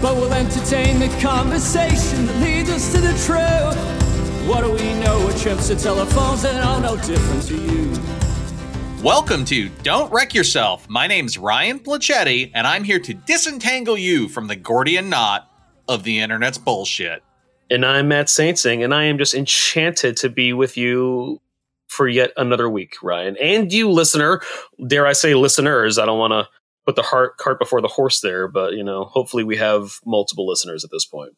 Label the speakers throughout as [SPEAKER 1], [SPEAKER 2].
[SPEAKER 1] But we'll entertain the conversation that leads us to the truth. What do we know? We're trips to telephones that are no different to you.
[SPEAKER 2] Welcome to Don't Wreck Yourself. My name's Ryan Placetti, and I'm here to disentangle you from the Gordian knot of the internet's bullshit.
[SPEAKER 3] And I'm Matt Saintsing, and I am just enchanted to be with you for yet another week, Ryan. And you, listener, dare I say, listeners, I don't want to put the heart, cart before the horse there, but you know, hopefully we have multiple listeners at this point.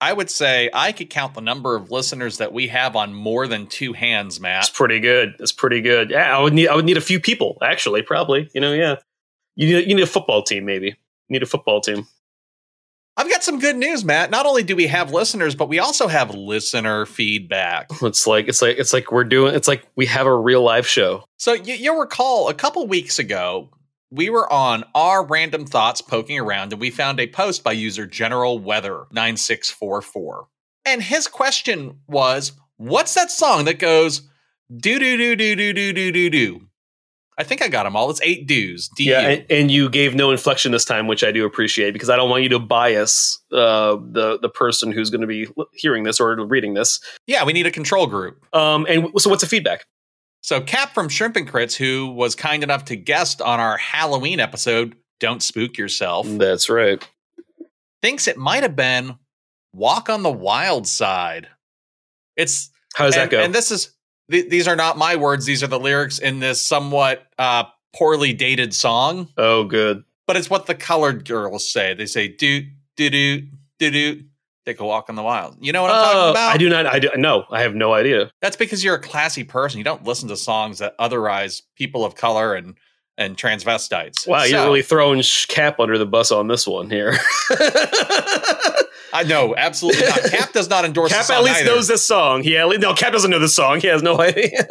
[SPEAKER 2] I would say I could count the number of listeners that we have on more than two hands, Matt.
[SPEAKER 3] It's pretty good. It's pretty good. Yeah, I would need I would need a few people actually, probably. You know, yeah. You need you need a football team, maybe. You need a football team.
[SPEAKER 2] I've got some good news, Matt. Not only do we have listeners, but we also have listener feedback.
[SPEAKER 3] It's like it's like it's like we're doing. It's like we have a real live show.
[SPEAKER 2] So you, you'll recall a couple weeks ago, we were on our random thoughts poking around and we found a post by user General Weather 9644. And his question was, What's that song that goes do do do do do do do do do? I think I got them all. It's eight dues. D-U.
[SPEAKER 3] Yeah, and, and, you gave no inflection this time, which I do appreciate because I don't want you to bias uh, the the person who's going to be hearing this or reading this.
[SPEAKER 2] Yeah, we need a control group.
[SPEAKER 3] Um, and so what's the feedback?
[SPEAKER 2] So, Cap from Shrimp and Crits, who was kind enough to guest on our Halloween episode, Don't Spook Yourself.
[SPEAKER 3] That's right.
[SPEAKER 2] Thinks it might have been Walk on the Wild Side. It's.
[SPEAKER 3] How does
[SPEAKER 2] and,
[SPEAKER 3] that go?
[SPEAKER 2] And this is. Th- these are not my words. These are the lyrics in this somewhat uh, poorly dated song.
[SPEAKER 3] Oh, good.
[SPEAKER 2] But it's what the colored girls say. They say, do, do, do, do, do take a walk in the wild. You know what I'm uh, talking oh, about?
[SPEAKER 3] I do not. I do, no, I have no idea.
[SPEAKER 2] That's because you're a classy person. You don't listen to songs that otherwise people of color and and transvestites.
[SPEAKER 3] Wow, so, you're really throwing Cap under the bus on this one here.
[SPEAKER 2] I know, absolutely not. Cap does not endorse.
[SPEAKER 3] Cap at least
[SPEAKER 2] either.
[SPEAKER 3] knows this song. Yeah, no, Cap doesn't know the song. He has no idea.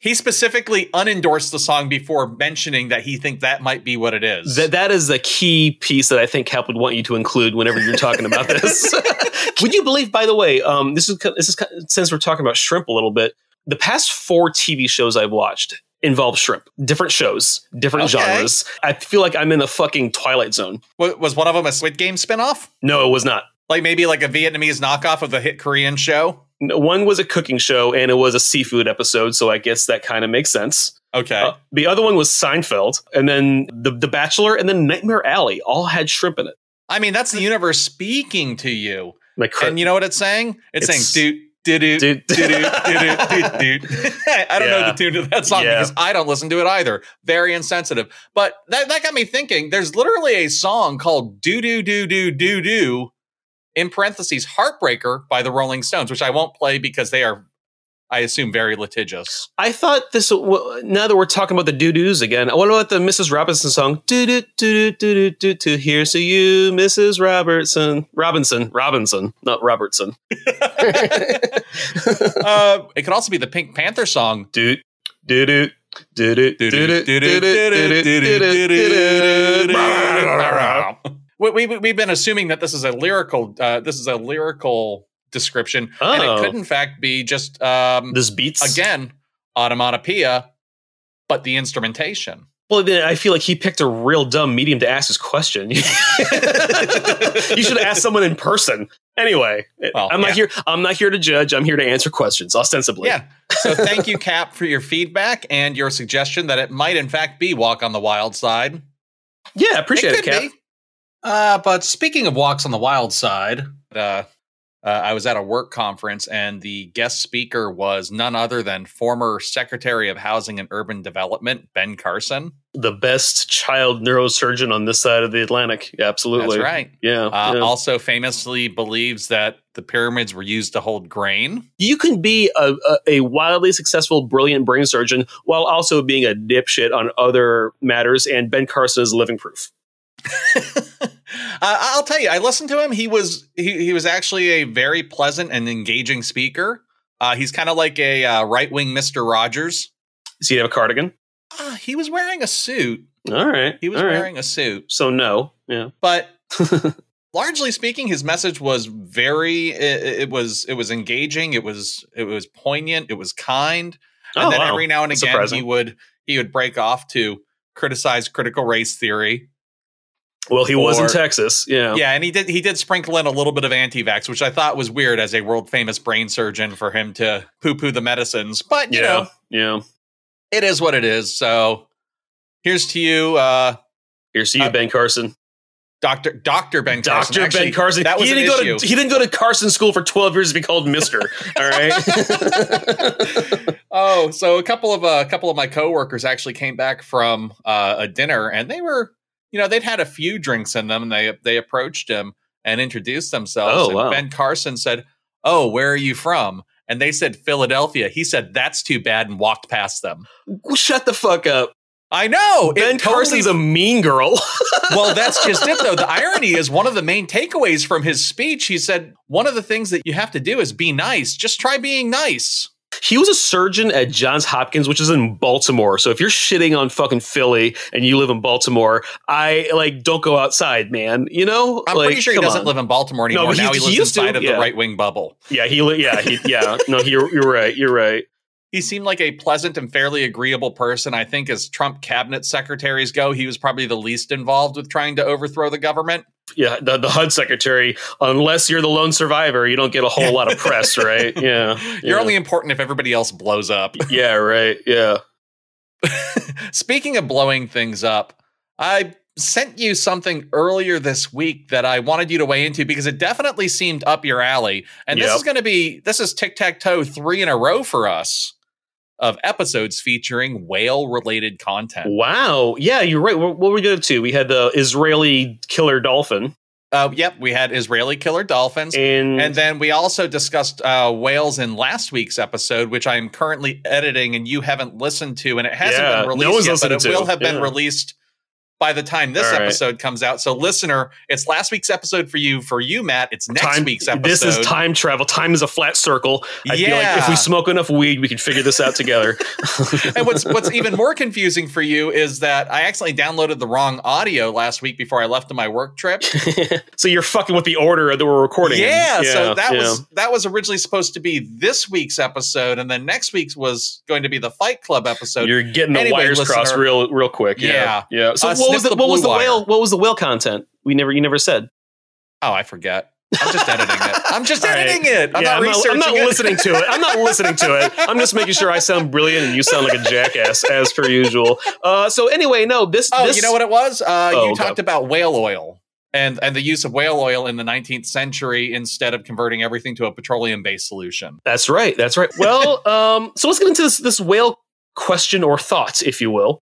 [SPEAKER 2] he specifically unendorsed the song before mentioning that he think that might be what it is.
[SPEAKER 3] That that is the key piece that I think Cap would want you to include whenever you're talking about this. would you believe, by the way, um, this is this is since we're talking about shrimp a little bit. The past four TV shows I've watched involve shrimp. Different shows, different okay. genres. I feel like I'm in the fucking Twilight Zone.
[SPEAKER 2] Was one of them a Squid Game spinoff?
[SPEAKER 3] No, it was not.
[SPEAKER 2] Like maybe like a Vietnamese knockoff of the hit Korean show?
[SPEAKER 3] One was a cooking show and it was a seafood episode, so I guess that kind of makes sense.
[SPEAKER 2] Okay. Uh,
[SPEAKER 3] the other one was Seinfeld, and then the the Bachelor, and then Nightmare Alley all had shrimp in it.
[SPEAKER 2] I mean, that's the universe speaking to you. Like, and you know what it's saying? It's, it's saying, "Dude, do do do do do do I don't yeah. know the tune to that song yeah. because I don't listen to it either. Very insensitive. But that, that got me thinking. There's literally a song called "Do Do Do Do Do Do" in parentheses "Heartbreaker" by the Rolling Stones, which I won't play because they are I assume very litigious.
[SPEAKER 3] I thought this. Now that we're talking about the doo doos again, what about the Mrs. Robinson song? Do do do do do do do. Here's to you, Mrs. Robertson, Robinson, Robinson, not Robertson.
[SPEAKER 2] uh, it could also be the Pink Panther song.
[SPEAKER 3] Do do do. do do do do do
[SPEAKER 2] we, we, we've been assuming that this is a lyrical uh, this is a lyrical description, oh. and it oh. could in fact be just um,
[SPEAKER 3] this beats
[SPEAKER 2] again automatopoeia, but the instrumentation.
[SPEAKER 3] Well, then I feel like he picked a real dumb medium to ask his question. you should ask someone in person. Anyway, well, I'm not here. I'm not here to judge. I'm here to answer questions, ostensibly.
[SPEAKER 2] Yeah. So thank you, Cap, for your feedback and your suggestion that it might, in fact, be "Walk on the Wild Side."
[SPEAKER 3] Yeah, appreciate it, it Cap. Be.
[SPEAKER 2] Uh, but speaking of walks on the wild side, uh, uh, I was at a work conference and the guest speaker was none other than former Secretary of Housing and Urban Development, Ben Carson.
[SPEAKER 3] The best child neurosurgeon on this side of the Atlantic. Absolutely.
[SPEAKER 2] That's right.
[SPEAKER 3] Yeah,
[SPEAKER 2] uh,
[SPEAKER 3] yeah.
[SPEAKER 2] Also, famously believes that the pyramids were used to hold grain.
[SPEAKER 3] You can be a, a, a wildly successful, brilliant brain surgeon while also being a dipshit on other matters, and Ben Carson is living proof.
[SPEAKER 2] Uh, I'll tell you, I listened to him. He was he he was actually a very pleasant and engaging speaker. Uh, he's kind of like a uh, right wing Mister Rogers.
[SPEAKER 3] Does he have a cardigan?
[SPEAKER 2] Uh, he was wearing a suit.
[SPEAKER 3] All right,
[SPEAKER 2] he was wearing a suit.
[SPEAKER 3] So no, yeah,
[SPEAKER 2] but largely speaking, his message was very. It, it, was it was engaging. It was it was poignant. It was kind. And
[SPEAKER 3] oh,
[SPEAKER 2] then
[SPEAKER 3] wow.
[SPEAKER 2] every now and again,
[SPEAKER 3] surprising.
[SPEAKER 2] he would he would break off to criticize critical race theory.
[SPEAKER 3] Well, he was in Texas. Yeah.
[SPEAKER 2] Yeah, and he did he did sprinkle in a little bit of anti-vax, which I thought was weird as a world famous brain surgeon for him to poo-poo the medicines. But you
[SPEAKER 3] Yeah.
[SPEAKER 2] know,
[SPEAKER 3] Yeah.
[SPEAKER 2] it is what it is. So here's to you, uh,
[SPEAKER 3] Here's to you,
[SPEAKER 2] Uh,
[SPEAKER 3] Ben Carson.
[SPEAKER 2] Doctor Doctor Ben Carson.
[SPEAKER 3] Doctor
[SPEAKER 2] Actually,
[SPEAKER 3] Ben Carson.
[SPEAKER 2] That was
[SPEAKER 3] he didn't go to he didn't go to Carson School for twelve years to be called Mister. all right.
[SPEAKER 2] oh, so a couple of uh, a couple of my coworkers actually came back from uh, a dinner, and they were, you know, they'd had a few drinks in them, and they they approached him and introduced themselves.
[SPEAKER 3] Oh,
[SPEAKER 2] and
[SPEAKER 3] wow.
[SPEAKER 2] Ben Carson said, "Oh, where are you from?" And they said Philadelphia. He said, "That's too bad," and walked past them.
[SPEAKER 3] Shut the fuck up.
[SPEAKER 2] I know.
[SPEAKER 3] Ben
[SPEAKER 2] totally-
[SPEAKER 3] Carson's a mean girl.
[SPEAKER 2] well, that's just it, though. The irony is one of the main takeaways from his speech. He said, one of the things that you have to do is be nice. Just try being nice.
[SPEAKER 3] He was a surgeon at Johns Hopkins, which is in Baltimore. So if you're shitting on fucking Philly and you live in Baltimore, I like don't go outside, man. You know,
[SPEAKER 2] I'm
[SPEAKER 3] like,
[SPEAKER 2] pretty sure he doesn't
[SPEAKER 3] on.
[SPEAKER 2] live in Baltimore
[SPEAKER 3] No,
[SPEAKER 2] anymore.
[SPEAKER 3] but he-
[SPEAKER 2] now he
[SPEAKER 3] he
[SPEAKER 2] lives
[SPEAKER 3] used to,
[SPEAKER 2] inside of
[SPEAKER 3] yeah.
[SPEAKER 2] the right wing bubble.
[SPEAKER 3] Yeah, he. li- Yeah, he. Yeah, no, you're you're right. You're right.
[SPEAKER 2] He seemed like a pleasant and fairly agreeable person. I think as Trump cabinet secretaries go, he was probably the least involved with trying to overthrow the government.
[SPEAKER 3] Yeah, the, the HUD secretary. Unless you're the lone survivor, you don't get a whole lot of press, right? Yeah,
[SPEAKER 2] You're
[SPEAKER 3] yeah.
[SPEAKER 2] only important if everybody else blows up.
[SPEAKER 3] Yeah, right. Yeah.
[SPEAKER 2] Speaking of blowing things up, I sent you something earlier this week that I wanted you to weigh into because it definitely seemed up your alley. And this
[SPEAKER 3] Yep.
[SPEAKER 2] is going to be this is tic tac toe three in a row for us of episodes featuring whale related content.
[SPEAKER 3] Wow. Yeah, you're right. What, what were we going to? We had the Israeli killer dolphin,
[SPEAKER 2] Uh, yep, we had Israeli killer dolphins.
[SPEAKER 3] and,
[SPEAKER 2] And then we also discussed uh, whales in last week's episode, which I'm currently editing and you haven't listened to, and it hasn't
[SPEAKER 3] Yeah,
[SPEAKER 2] been released
[SPEAKER 3] one's
[SPEAKER 2] yet, but it
[SPEAKER 3] to.
[SPEAKER 2] will have been
[SPEAKER 3] Yeah.
[SPEAKER 2] released by the time this
[SPEAKER 3] right.
[SPEAKER 2] episode comes out. So, listener, it's last week's episode for you. For you, Matt, it's next
[SPEAKER 3] time,
[SPEAKER 2] week's episode.
[SPEAKER 3] This is time travel. Time is a flat circle. I feel like if we smoke enough weed, we can figure this out together.
[SPEAKER 2] and what's what's even more confusing for you is that I accidentally downloaded the wrong audio last week before I left on my work trip.
[SPEAKER 3] so you're fucking with the order that we're recording. in.
[SPEAKER 2] Yeah, so that
[SPEAKER 3] yeah.
[SPEAKER 2] was that was originally supposed to be this week's episode, and then next week's was going to be the Fight Club episode.
[SPEAKER 3] You're getting the
[SPEAKER 2] Anyway,
[SPEAKER 3] wires crossed real, real quick. Yeah, yeah. So
[SPEAKER 2] Uh,
[SPEAKER 3] what was the,
[SPEAKER 2] the
[SPEAKER 3] what was the
[SPEAKER 2] wire.
[SPEAKER 3] whale? What was the whale content? We never, you never said.
[SPEAKER 2] oh, I forget. I'm just editing it. I'm just
[SPEAKER 3] All right.
[SPEAKER 2] editing it. I'm
[SPEAKER 3] Yeah,
[SPEAKER 2] not
[SPEAKER 3] I'm not listening to it. I'm not listening to it. I'm just making sure I sound brilliant and you sound like a jackass as per usual. Uh, so anyway, no, this.
[SPEAKER 2] Oh,
[SPEAKER 3] this,
[SPEAKER 2] you know what it was? Uh,
[SPEAKER 3] Oh,
[SPEAKER 2] you talked about whale oil and and the use of whale oil in the 19th century instead of converting everything to a petroleum-based solution.
[SPEAKER 3] That's right. That's right. Well, um, so let's get into this this whale question or thought, if you will.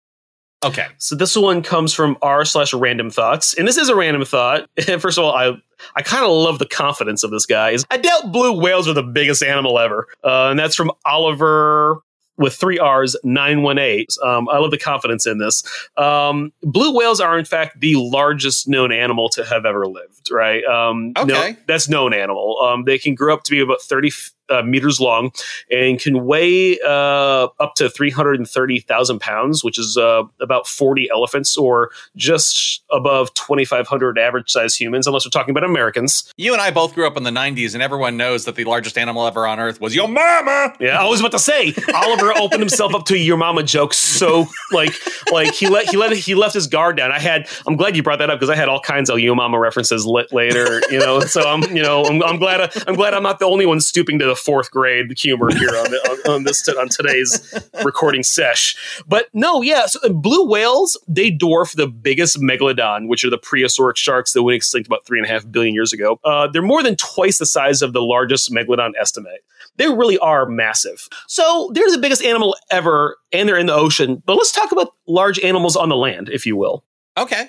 [SPEAKER 2] Okay.
[SPEAKER 3] So this one comes from r slash random thoughts, and this is a random thought. First of all, I I kind of love the confidence of this guy. Is I doubt blue whales are the biggest animal ever, uh, and that's from Oliver with three R's nine one eight. Um, I love the confidence in this. Um, blue whales are in fact the largest known animal to have ever lived. Right? Um, no-
[SPEAKER 2] Okay.
[SPEAKER 3] that's known animal. Um, they can grow up to be about thirty uh, meters long and can weigh uh, up to 330,000 pounds, which is uh, about 40 elephants or just above 2,500 average sized humans, unless we're talking about Americans.
[SPEAKER 2] You and I both grew up in the 90s, and everyone knows that the largest animal ever on Earth was your mama.
[SPEAKER 3] Yeah, I was about to say Oliver opened himself up to your mama joke so like like he let he let he left his guard down. I had I'm glad you brought that up because I had all kinds of your mama references lit later, you know. So I'm you know I'm, I'm glad I, I'm glad I'm not the only one stooping to the fourth grade humor here on, the, on, on this on today's recording sesh. But no, yeah, so blue whales they dwarf the biggest megalodon, which are the prehistoric sharks that went extinct about three and a half billion years ago. Uh, they're more than twice the size of the largest megalodon estimate. They really are massive. So they're the biggest animal ever, and they're in the ocean. But let's talk about large animals on the land, if you will.
[SPEAKER 2] Okay.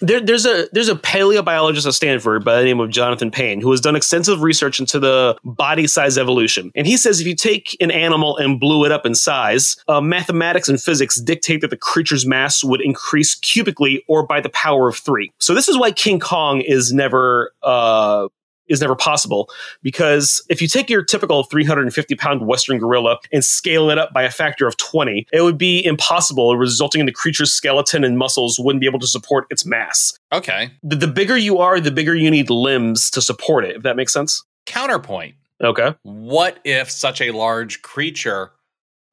[SPEAKER 3] There, there's a there's a paleobiologist at Stanford by the name of Jonathan Payne who has done extensive research into the body size evolution, and he says if you take an animal and blew it up in size, uh, mathematics and physics dictate that the creature's mass would increase cubically or by the power of three. So this is why King Kong is never uh, is never possible because if you take your typical 350 pound Western gorilla and scale it up by a factor of 20, it would be impossible, resulting in the creature's skeleton and muscles wouldn't be able to support its mass.
[SPEAKER 2] Okay.
[SPEAKER 3] The, the bigger you are, the bigger you need limbs to support it, if that makes sense.
[SPEAKER 2] Counterpoint.
[SPEAKER 3] Okay.
[SPEAKER 2] What if such a large creature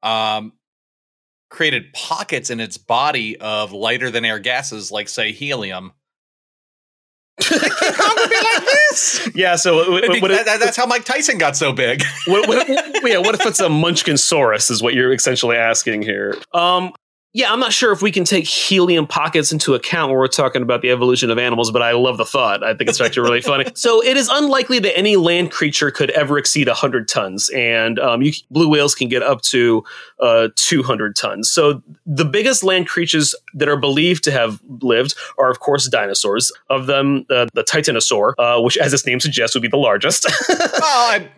[SPEAKER 2] um, created pockets in its body of lighter than air gases, like, say, helium? King Kong would be like this.
[SPEAKER 3] Yeah, so what,
[SPEAKER 2] what, that, that's how Mike Tyson got so big.
[SPEAKER 3] what, yeah, what if it's a Munchkinsaurus? Is what you're essentially asking here. Um, yeah, I'm not sure if we can take helium pockets into account when we're talking about the evolution of animals, but I love the thought. I think it's actually really funny. So it is unlikely that any land creature could ever exceed 100 tons, and um, you, blue whales can get up to uh, 200 tons. So the biggest land creatures that are believed to have lived are, of course, dinosaurs. Of them, uh, the titanosaur, uh, which, as its name suggests, would be the largest.
[SPEAKER 2] well, I-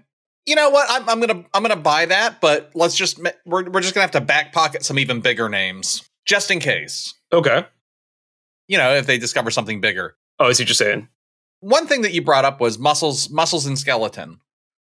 [SPEAKER 2] you know what? I'm, I'm, gonna I'm gonna buy that, but let's just we're we're just gonna have to back pocket some even bigger names just in case.
[SPEAKER 3] Okay.
[SPEAKER 2] You know, if they discover something bigger.
[SPEAKER 3] Oh, is he just saying.
[SPEAKER 2] One thing that you brought up was muscles, muscles and skeleton.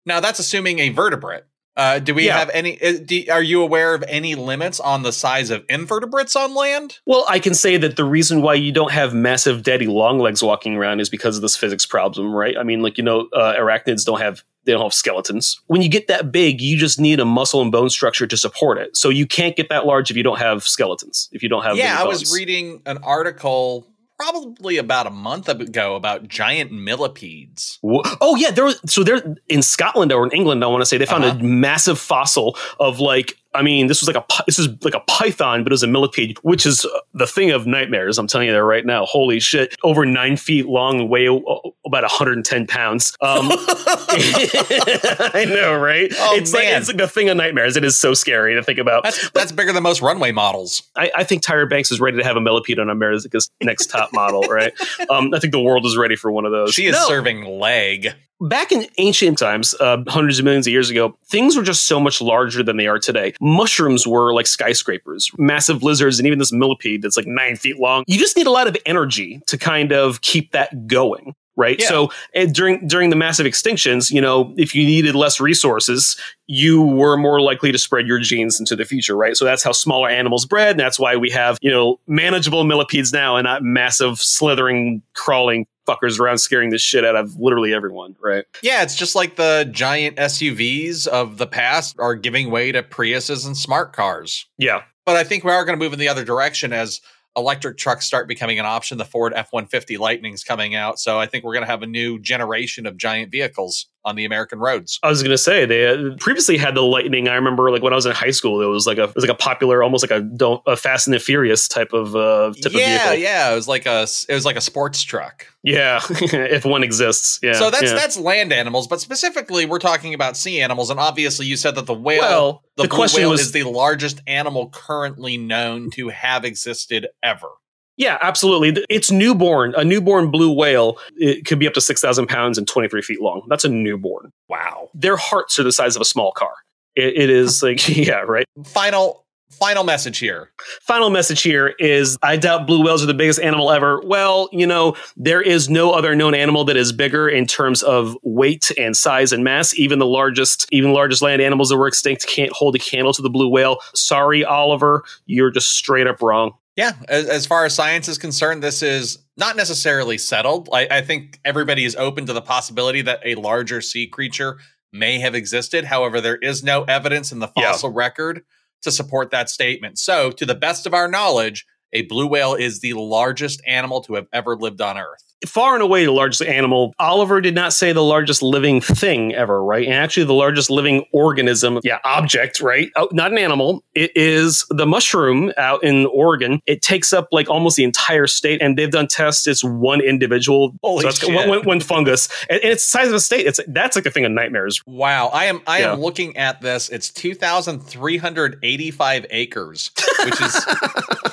[SPEAKER 2] Now that's assuming a vertebrate. Uh, do we yeah. have any? Uh, do, are you aware of any limits on the size of invertebrates on land?
[SPEAKER 3] Well, I can say that the reason why you don't have massive daddy long legs walking around is because of this physics problem, right? I mean, like you know, uh, arachnids don't have they don't have skeletons. When you get that big, you just need a muscle and bone structure to support it. So you can't get that large if you don't have skeletons. If you don't have
[SPEAKER 2] yeah, I was reading an article probably about a month ago about giant millipedes.
[SPEAKER 3] Oh yeah, there. Was, so they're in Scotland or in England. I want to say they found uh-huh. a massive fossil of like I mean, this was like a this is like a python, but it was a millipede, which is the thing of nightmares. I'm telling you that right now. Holy shit! Over nine feet long, weigh about 110 pounds. Um, I know, right?
[SPEAKER 2] Oh,
[SPEAKER 3] it's
[SPEAKER 2] man.
[SPEAKER 3] like it's like the thing of nightmares. It is so scary to think about.
[SPEAKER 2] That's, that's bigger than most runway models.
[SPEAKER 3] I, I, think Tyra Banks is ready to have a millipede on America's Next Top Model. Right? um, I think the world is ready for one of those.
[SPEAKER 2] She is no. serving leg
[SPEAKER 3] back in ancient times, uh, hundreds of millions of years ago, things were just so much larger than they are today. Mushrooms were like skyscrapers, massive lizards, and even this millipede that's like nine feet long. You just need a lot of energy to kind of keep that going. Right. Yeah. So during during the massive extinctions, you know, if you needed less resources, you were more likely to spread your genes into the future, right? So that's how smaller animals bred. And that's why we have, you know, manageable millipedes now and not massive slithering, crawling fuckers around scaring the shit out of literally everyone, right?
[SPEAKER 2] Yeah, it's just like the giant SUVs of the past are giving way to Priuses and smart cars.
[SPEAKER 3] Yeah.
[SPEAKER 2] But I think we are going to move in the other direction as electric trucks start becoming an option. The Ford F 150 Lightning's coming out. So I think we're going to have a new generation of giant vehicles on the American roads.
[SPEAKER 3] I was going to say they uh, previously had the Lightning. I remember like when I was in high school, it was like a it was like a popular, almost like a don't a Fast and the Furious type of uh, type
[SPEAKER 2] yeah,
[SPEAKER 3] of
[SPEAKER 2] Yeah, It was like a it was like a sports truck.
[SPEAKER 3] Yeah, if one exists. Yeah.
[SPEAKER 2] So that's
[SPEAKER 3] yeah.
[SPEAKER 2] that's land animals, but specifically we're talking about sea animals, and obviously you said that the whale,
[SPEAKER 3] well,
[SPEAKER 2] the,
[SPEAKER 3] the question
[SPEAKER 2] whale,
[SPEAKER 3] was,
[SPEAKER 2] is the largest animal currently known to have existed ever.
[SPEAKER 3] Yeah, absolutely. It's newborn. A newborn blue whale it could be up to 6,000 pounds and 23 feet long. That's a newborn.
[SPEAKER 2] Wow.
[SPEAKER 3] Their hearts are the size of a small car. it, it is like, yeah, right.
[SPEAKER 2] Final final message here.
[SPEAKER 3] Final message here is I doubt blue whales are the biggest animal ever. Well, you know, there is no other known animal that is bigger in terms of weight and size and mass. Even the largest, even largest land animals that were extinct can't hold a candle to the blue whale. Sorry, Oliver, you're just straight up wrong.
[SPEAKER 2] Yeah, as, as, far as science is concerned, this is not necessarily settled. I, I, think everybody is open to the possibility that a larger sea creature may have existed. However, there is no evidence in the fossil yeah. record to support that statement. So, to the best of our knowledge, a blue whale is the largest animal to have ever lived on Earth
[SPEAKER 3] far and away the largest animal. Oliver did not say the largest living thing ever, right? And actually, the largest living organism, yeah, object, right? Oh, not an animal. It is the mushroom out in Oregon. It takes up like almost the entire state, and they've done tests. It's one individual.
[SPEAKER 2] Holy so
[SPEAKER 3] shit. One, one, fungus, and, and, it's the size of a state. It's that's like a thing of nightmares.
[SPEAKER 2] Wow, I am I yeah. am looking at this. It's two thousand three hundred eighty five acres, which is.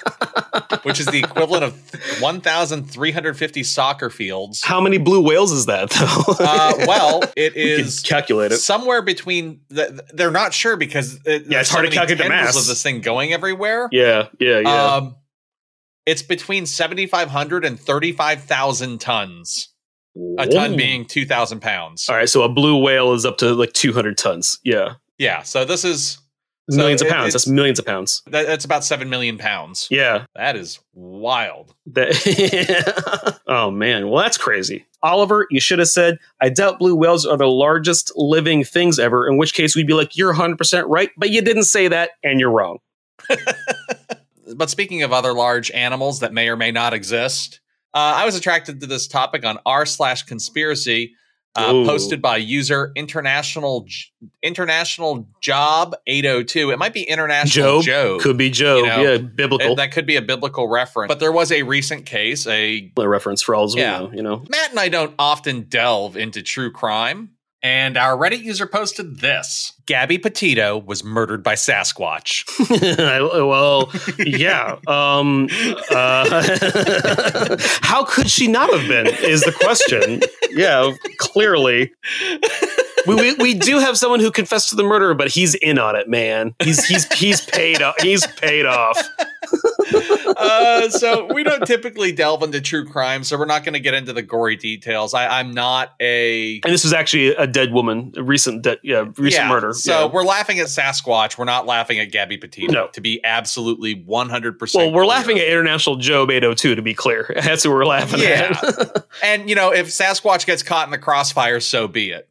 [SPEAKER 2] which is the equivalent of 1,350 soccer fields.
[SPEAKER 3] How many blue whales is that, though?
[SPEAKER 2] uh, well, it is
[SPEAKER 3] calculate it
[SPEAKER 2] somewhere between. The, they're not sure because it,
[SPEAKER 3] yeah, it's hard so to calculate the mass
[SPEAKER 2] of this thing going everywhere.
[SPEAKER 3] Yeah, yeah, yeah. Um,
[SPEAKER 2] it's between 7,500 and 35,000 tons. A ton being 2,000 pounds.
[SPEAKER 3] All right, so a blue whale is up to like 200 tons. Yeah.
[SPEAKER 2] Yeah, so this is
[SPEAKER 3] so millions of pounds. That's millions of pounds.
[SPEAKER 2] That, that's about seven million pounds.
[SPEAKER 3] Yeah,
[SPEAKER 2] that is wild.
[SPEAKER 3] That, oh man, well that's crazy. Oliver, you should have said, "I doubt blue whales are the largest living things ever." In which case, we'd be like, "You're 100 percent right," but you didn't say that, and you're wrong.
[SPEAKER 2] but speaking of other large animals that may or may not exist, uh, I was attracted to this topic on r slash conspiracy uh, posted by user international international job 802 it might be international
[SPEAKER 3] job, job. could be job. You know, yeah biblical.
[SPEAKER 2] it, that could be a biblical reference. But there was a recent case a,
[SPEAKER 3] a reference for all yeah, know, you know.
[SPEAKER 2] Matt and i don't often delve into true crime and our Reddit user posted this Gabby Petito was murdered by Sasquatch.
[SPEAKER 3] well, yeah. Um, uh, how could she not have been, is the question. Yeah, clearly. We, we, we, do have someone who confessed to the murder, but he's in on it, man. He's he's he's paid off. He's paid off.
[SPEAKER 2] uh, so we don't typically delve into true crime, so we're not going to get into the gory details. I, am not a.
[SPEAKER 3] And this was actually a dead woman, a recent, de- yeah, recent yeah, murder.
[SPEAKER 2] So
[SPEAKER 3] yeah.
[SPEAKER 2] we're laughing at Sasquatch. We're not laughing at Gabby Petito. No. To be absolutely 100. percent
[SPEAKER 3] Well, we're clear. laughing at International Job 802. To be clear, that's who we're laughing yeah.
[SPEAKER 2] at. and you know, if Sasquatch gets caught in the crossfire, so be it.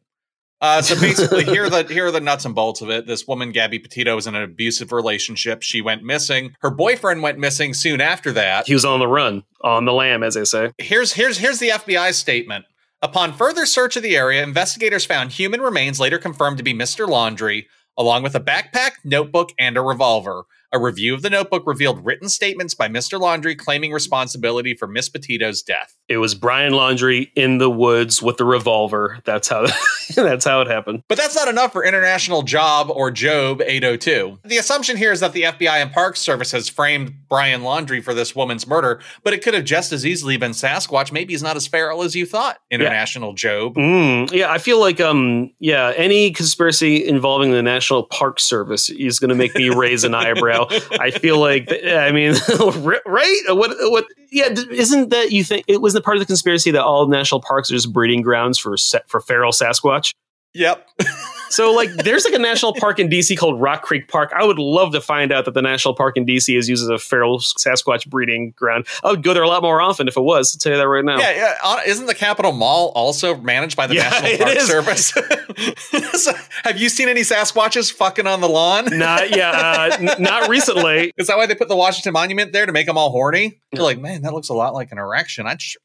[SPEAKER 2] Uh, so basically, here are the here are the nuts and bolts of it. This woman, Gabby Petito, was in an abusive relationship. She went missing. Her boyfriend went missing soon after that.
[SPEAKER 3] He was on the run, on the lam, as they say.
[SPEAKER 2] Here's here's here's the FBI statement. Upon further search of the area, investigators found human remains later confirmed to be Mr. Laundrie, along with a backpack, notebook, and a revolver. A review of the notebook revealed written statements by Mr. Laundrie claiming responsibility for Miss Petito's death.
[SPEAKER 3] It was Brian Laundrie in the woods with the revolver. That's how that's how it happened.
[SPEAKER 2] But that's not enough for International Job or Job 802. The assumption here is that the FBI and Park Service has framed Brian Laundrie for this woman's murder, but it could have just as easily been Sasquatch. Maybe he's not as feral as you thought. International yeah. Job.
[SPEAKER 3] Mm, yeah, I feel like um yeah, any conspiracy involving the National Park Service is going to make me raise an eyebrow. I feel like, I mean, right? What, what, yeah, isn't that you think it wasn't part of the conspiracy that all national parks are just breeding grounds for, for feral Sasquatch?
[SPEAKER 2] Yep.
[SPEAKER 3] so like there's like a national park in DC called Rock Creek Park. I would love to find out that the national park in DC is used as a feral Sasquatch breeding ground. I would go there a lot more often if it was. I'll tell you that right now.
[SPEAKER 2] Yeah, yeah. Isn't the Capitol Mall also managed by the yeah, National Park. Service? so, have you seen any Sasquatches fucking on the lawn?
[SPEAKER 3] Not yeah, uh, n- not recently.
[SPEAKER 2] Is that why they put the Washington Monument there to make them all horny? You're like, man, that looks a lot like an erection. I'd sh-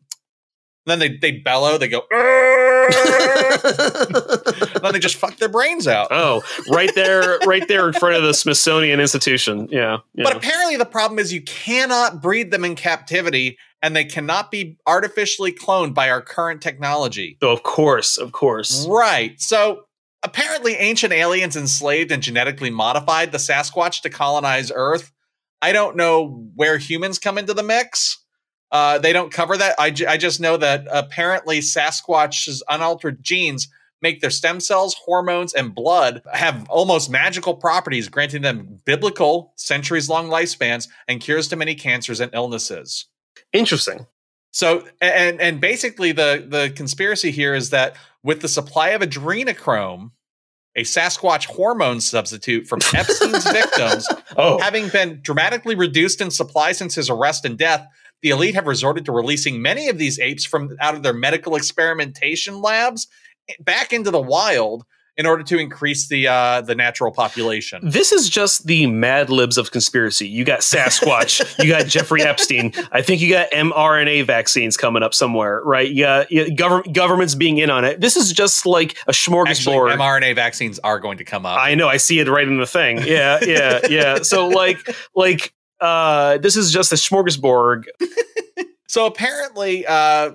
[SPEAKER 2] then they they bellow, they go, then they just fuck their brains out.
[SPEAKER 3] Oh, right there, right there in front of the Smithsonian Institution. Yeah, yeah.
[SPEAKER 2] But apparently, the problem is you cannot breed them in captivity, and they cannot be artificially cloned by our current technology.
[SPEAKER 3] Oh, of course, of course.
[SPEAKER 2] Right. So apparently, ancient aliens enslaved and genetically modified the Sasquatch to colonize Earth. I don't know where humans come into the mix. Uh, they don't cover that. I, j- I just know that apparently Sasquatch's unaltered genes make their stem cells, hormones, and blood have almost magical properties, granting them biblical, centuries long lifespans and cures to many cancers and illnesses.
[SPEAKER 3] Interesting.
[SPEAKER 2] So, and and basically the the conspiracy here is that with the supply of adrenochrome, a Sasquatch hormone substitute from Epstein's victims, oh. having been dramatically reduced in supply since his arrest and death, the elite have resorted to releasing many of these apes from out of their medical experimentation labs back into the wild in order to increase the uh, the natural population.
[SPEAKER 3] This is just the Mad Libs of conspiracy. You got Sasquatch, you got Jeffrey Epstein. I think you got mRNA vaccines coming up somewhere, right? Yeah, government governments being in on it. This is just like a smorgasbord. Actually,
[SPEAKER 2] mRNA vaccines are going to come up.
[SPEAKER 3] I know. I see it right in the thing. Yeah, yeah, yeah. So like, like uh, this is just a smorgasbord.
[SPEAKER 2] so apparently, uh,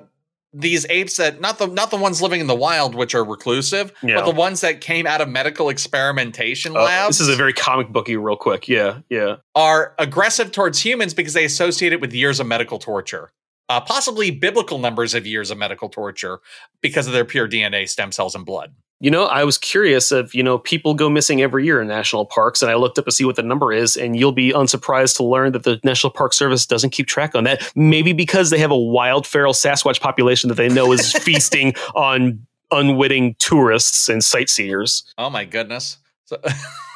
[SPEAKER 2] these apes that not the not the ones living in the wild, which are reclusive, yeah. but the ones that came out of medical experimentation uh, labs.
[SPEAKER 3] This is a very comic booky, real quick. Yeah, yeah.
[SPEAKER 2] Are aggressive towards humans because they associate it with years of medical torture. Uh, possibly biblical numbers of years of medical torture because of their pure DNA, stem cells, and blood.
[SPEAKER 3] You know, I was curious if, you know, people go missing every year in national parks, and I looked up to see what the number is, and you'll be unsurprised to learn that the National Park Service doesn't keep track on that. Maybe because they have a wild feral Sasquatch population that they know is feasting on unwitting tourists and sightseers.
[SPEAKER 2] Oh my goodness. So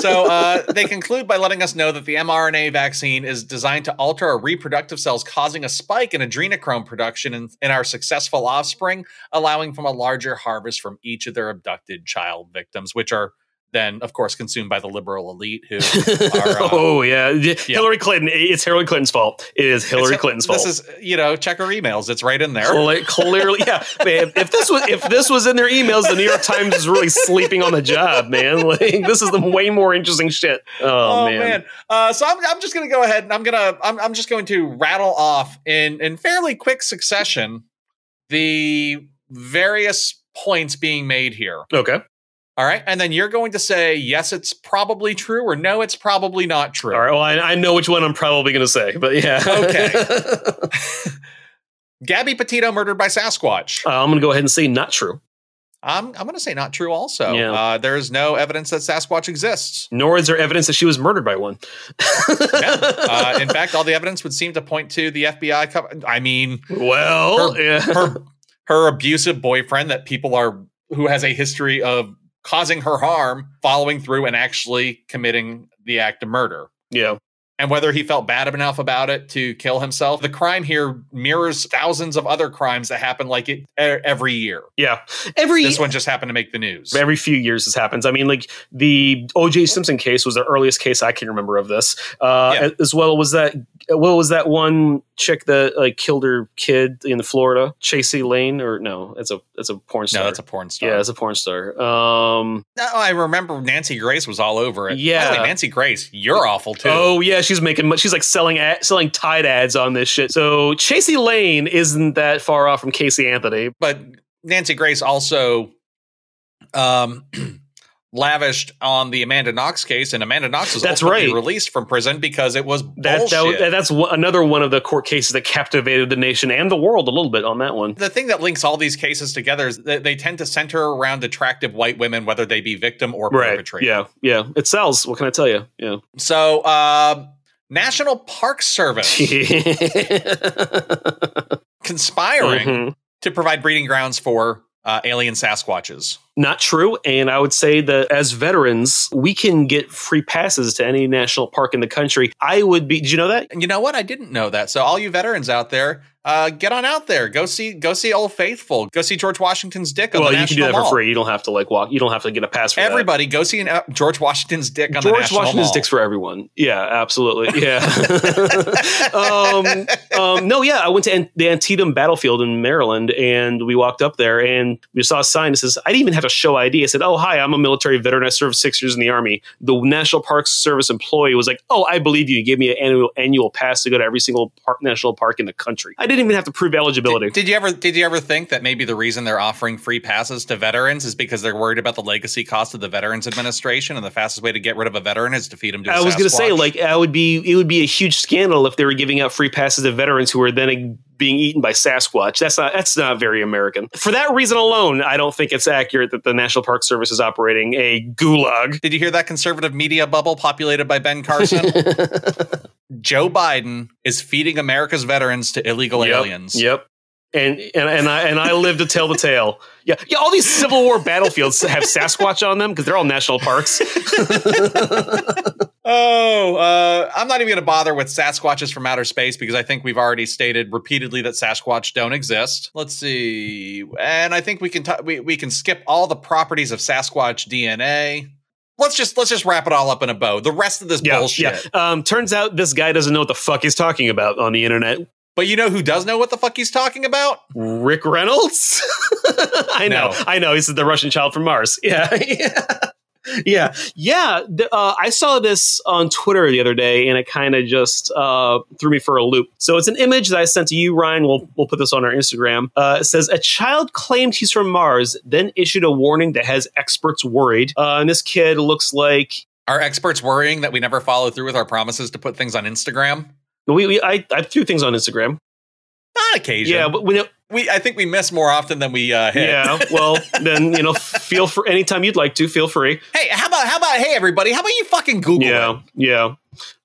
[SPEAKER 2] so uh, they conclude by letting us know that the mRNA vaccine is designed to alter our reproductive cells, causing a spike in adrenochrome production in, in our successful offspring, allowing from a larger harvest from each of their abducted child victims, which are then of course consumed by the liberal elite who are,
[SPEAKER 3] uh, oh yeah. yeah. hillary clinton it's hillary clinton's fault. It is hillary it's, clinton's
[SPEAKER 2] this
[SPEAKER 3] fault.
[SPEAKER 2] this is you know check her emails. It's right in there.
[SPEAKER 3] Clearly yeah. Man if this was if this was in their emails the new york times is really sleeping on the job man. Like this is the way more interesting shit. Oh, oh man, man.
[SPEAKER 2] Uh, so I'm, I'm just gonna go ahead and i'm gonna I'm, I'm just going to rattle off in in fairly quick succession the various points being made here.
[SPEAKER 3] Okay
[SPEAKER 2] all right. And then you're going to say, yes, it's probably true, or no, it's probably not true.
[SPEAKER 3] All right. Well, I, I know which one I'm probably going to say, but yeah.
[SPEAKER 2] Okay. Gabby Petito murdered by Sasquatch.
[SPEAKER 3] Uh, I'm going to go ahead and say not true.
[SPEAKER 2] I'm, I'm going to say not true also. Yeah. Uh, there is no evidence that Sasquatch exists.
[SPEAKER 3] Nor is there evidence that she was murdered by one.
[SPEAKER 2] yeah. Uh, in fact, all the evidence would seem to point to the FBI. Co- I mean,
[SPEAKER 3] well,
[SPEAKER 2] her, yeah. her, her abusive boyfriend that people are who has a history of causing her harm, following through and actually committing the act of murder.
[SPEAKER 3] Yeah.
[SPEAKER 2] And whether he felt bad enough about it to kill himself, the crime here mirrors thousands of other crimes that happen like it every year.
[SPEAKER 3] Yeah, every
[SPEAKER 2] this one just happened to make the news.
[SPEAKER 3] Every few years this happens. I mean, like the O.J. Simpson case was the earliest case I can remember of this. Uh, yeah. As well was that what was that one chick that like killed her kid in Florida? Chasey Lane or no? It's a it's a porn star.
[SPEAKER 2] No, that's a porn star.
[SPEAKER 3] Yeah, it's a porn star. Um,
[SPEAKER 2] no, I remember Nancy Grace was all over it.
[SPEAKER 3] Yeah,
[SPEAKER 2] way, Nancy Grace, you're awful too.
[SPEAKER 3] Oh yeah, she's making she's like selling ad, selling Tide ads on this shit. So Chasey Lane isn't that far off from Casey Anthony,
[SPEAKER 2] but Nancy Grace also um lavished on the Amanda Knox case, and Amanda Knox was that's right. released from prison because it was that,
[SPEAKER 3] that that's another one of the court cases that captivated the nation and the world a little bit on that one.
[SPEAKER 2] The thing that links all these cases together is that they tend to center around attractive white women, whether they be victim or right. perpetrator.
[SPEAKER 3] Yeah, yeah, it sells. What can I tell you? Yeah.
[SPEAKER 2] So, uh, National Park Service conspiring mm-hmm. to provide breeding grounds for uh, alien Sasquatches.
[SPEAKER 3] Not true. And I would say that as veterans, we can get free passes to any national park in the country. I would be, did you know that?
[SPEAKER 2] You know what? I didn't know that. So, all you veterans out there, uh, get on out there. Go see go see Old Faithful. Go see George Washington's dick. well, you can do that Mall.
[SPEAKER 3] for free. You don't have to like walk. You don't have to get a pass for
[SPEAKER 2] everybody.
[SPEAKER 3] That.
[SPEAKER 2] Go see an, uh, George Washington's dick on
[SPEAKER 3] George
[SPEAKER 2] the National
[SPEAKER 3] Washington's
[SPEAKER 2] Mall.
[SPEAKER 3] dick's for everyone. Yeah, absolutely. Yeah. um, um, no, yeah. I went to the Antietam Battlefield in Maryland, and we walked up there, and we saw a sign that says, "I didn't even have to show ID." I said, "Oh, hi, I'm a military veteran. I served six years in the army." The National Park Service employee was like, "Oh, I believe you. You gave me an annual annual pass to go to every single park, national park in the country. I didn't even have to prove eligibility." eligibility.
[SPEAKER 2] Did, did, you ever did you ever think that maybe the reason they're offering free passes to veterans is because they're worried about the legacy cost of the Veterans Administration and the fastest way to get rid of a veteran is to feed him to I
[SPEAKER 3] was going to say like I would be it would be a huge scandal if they were giving out free passes to veterans who were then being eaten by Sasquatch. That's not that's not very American. For that reason alone, I don't think it's accurate that the National Park Service is operating a gulag.
[SPEAKER 2] Did you hear that conservative media bubble populated by Ben Carson? Joe Biden is feeding America's veterans to illegal
[SPEAKER 3] yep,
[SPEAKER 2] aliens.
[SPEAKER 3] Yep and and and I and I live to tell the tale. Yeah, yeah. All these Civil War battlefields have Sasquatch on them because they're all national parks.
[SPEAKER 2] oh, uh, I'm not even going to bother with Sasquatches from outer space because I think we've already stated repeatedly that Sasquatch don't exist. Let's see, and I think we can t- we we can skip all the properties of Sasquatch DNA let's just let's just wrap it all up in a bow. The rest of this yeah, bullshit.
[SPEAKER 3] Yeah. Um, turns out this guy doesn't know what the fuck he's talking about on the internet.
[SPEAKER 2] But you know who does know what the fuck he's talking about?
[SPEAKER 3] Rick Reynolds. I know, no. I know. He's the Russian child from Mars. Yeah. yeah, yeah. Uh, I saw this on Twitter the other day, and it kind of just uh, threw me for a loop. So it's an image that I sent to you, Ryan. We'll we'll put this on our Instagram. Uh, it says a child claimed he's from Mars, then issued a warning that has experts worried. Uh, and this kid looks like
[SPEAKER 2] are experts worrying that we never follow through with our promises to put things on Instagram?
[SPEAKER 3] We, we I, I threw things on Instagram.
[SPEAKER 2] On occasion.
[SPEAKER 3] Yeah, but we
[SPEAKER 2] we I think we miss more often than we uh, hit.
[SPEAKER 3] Yeah, well, then you know, feel for anytime you'd like to, feel free.
[SPEAKER 2] Hey, how about how about hey everybody, how about you fucking Google
[SPEAKER 3] yeah,
[SPEAKER 2] it?
[SPEAKER 3] Yeah,